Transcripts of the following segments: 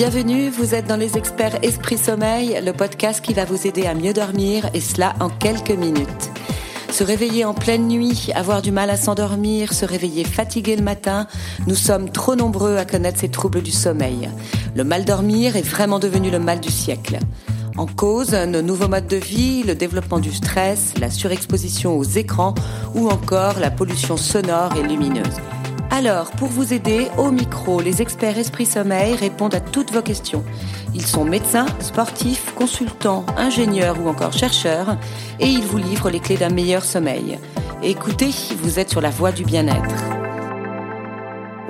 Bienvenue, vous êtes dans les experts Esprit Sommeil, le podcast qui va vous aider à mieux dormir et cela en quelques minutes. Se réveiller en pleine nuit, avoir du mal à s'endormir, se réveiller fatigué le matin, nous sommes trop nombreux à connaître ces troubles du sommeil. Le mal dormir est vraiment devenu le mal du siècle. En cause, nos nouveaux modes de vie, le développement du stress, la surexposition aux écrans ou encore la pollution sonore et lumineuse. Alors, pour vous aider, au micro, les experts Esprit Sommeil répondent à toutes vos questions. Ils sont médecins, sportifs, consultants, ingénieurs ou encore chercheurs et ils vous livrent les clés d'un meilleur sommeil. Écoutez, vous êtes sur la voie du bien-être.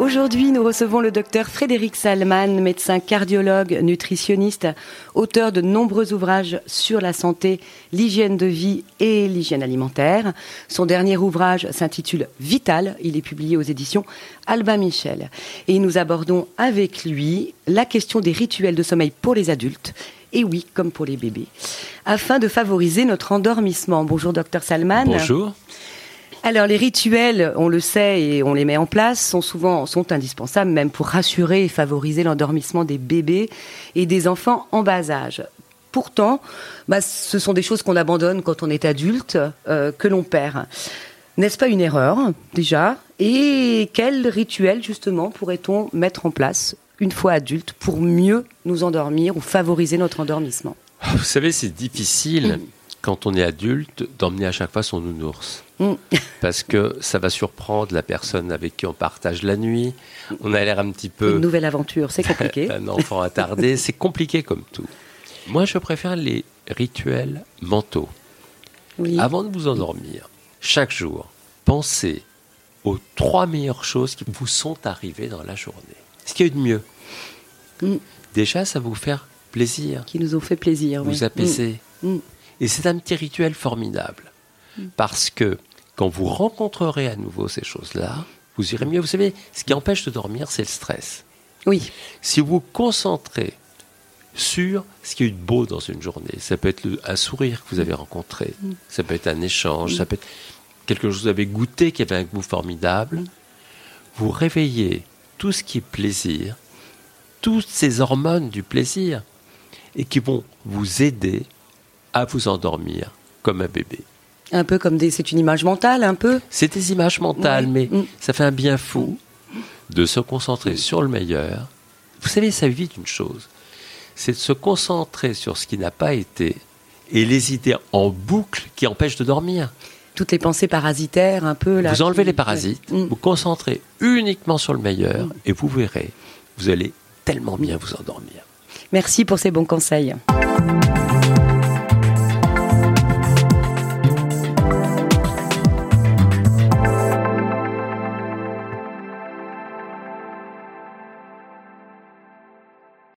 Aujourd'hui, nous recevons le docteur Frédéric Salman, médecin cardiologue, nutritionniste, auteur de nombreux ouvrages sur la santé, l'hygiène de vie et l'hygiène alimentaire. Son dernier ouvrage s'intitule Vital. Il est publié aux éditions Albin Michel. Et nous abordons avec lui la question des rituels de sommeil pour les adultes et oui, comme pour les bébés, afin de favoriser notre endormissement. Bonjour, docteur Salman. Bonjour. Alors les rituels, on le sait et on les met en place, sont souvent sont indispensables même pour rassurer et favoriser l'endormissement des bébés et des enfants en bas âge. Pourtant, bah, ce sont des choses qu'on abandonne quand on est adulte, euh, que l'on perd. N'est-ce pas une erreur déjà? Et quel rituel justement pourrait-on mettre en place une fois adulte pour mieux nous endormir ou favoriser notre endormissement? Vous savez, c'est difficile quand on est adulte d'emmener à chaque fois son nounours. Mm. Parce que ça va surprendre la personne avec qui on partage la nuit. On a l'air un petit peu. Une nouvelle aventure, c'est compliqué. un enfant attardé, c'est compliqué comme tout. Moi, je préfère les rituels mentaux. Avant de vous endormir, chaque jour, pensez aux trois meilleures choses qui vous sont arrivées dans la journée. Ce qu'il y a eu de mieux. Mm. Déjà, ça va vous faire plaisir. Qui nous ont fait plaisir. Vous apaiser. Mm. Et c'est un petit rituel formidable. Parce que quand vous rencontrerez à nouveau ces choses-là, vous irez mieux. Vous savez, ce qui empêche de dormir, c'est le stress. Oui. Si vous vous concentrez sur ce qui est beau dans une journée, ça peut être un sourire que vous avez rencontré, mm. ça peut être un échange, ça peut être quelque chose que vous avez goûté qui avait un goût formidable. Mm. Vous réveillez tout ce qui est plaisir, toutes ces hormones du plaisir, et qui vont vous aider à vous endormir comme un bébé. Un peu comme des. C'est une image mentale, un peu C'est des images mentales, mais mm. ça fait un bien fou de se concentrer sur le meilleur. Vous savez, ça évite une chose c'est de se concentrer sur ce qui n'a pas été et les idées en boucle qui empêchent de dormir. Toutes les pensées parasitaires, un peu là. Vous enlevez les parasites, mm. vous concentrez uniquement sur le meilleur mm. et vous verrez, vous allez tellement bien vous endormir. Merci pour ces bons conseils.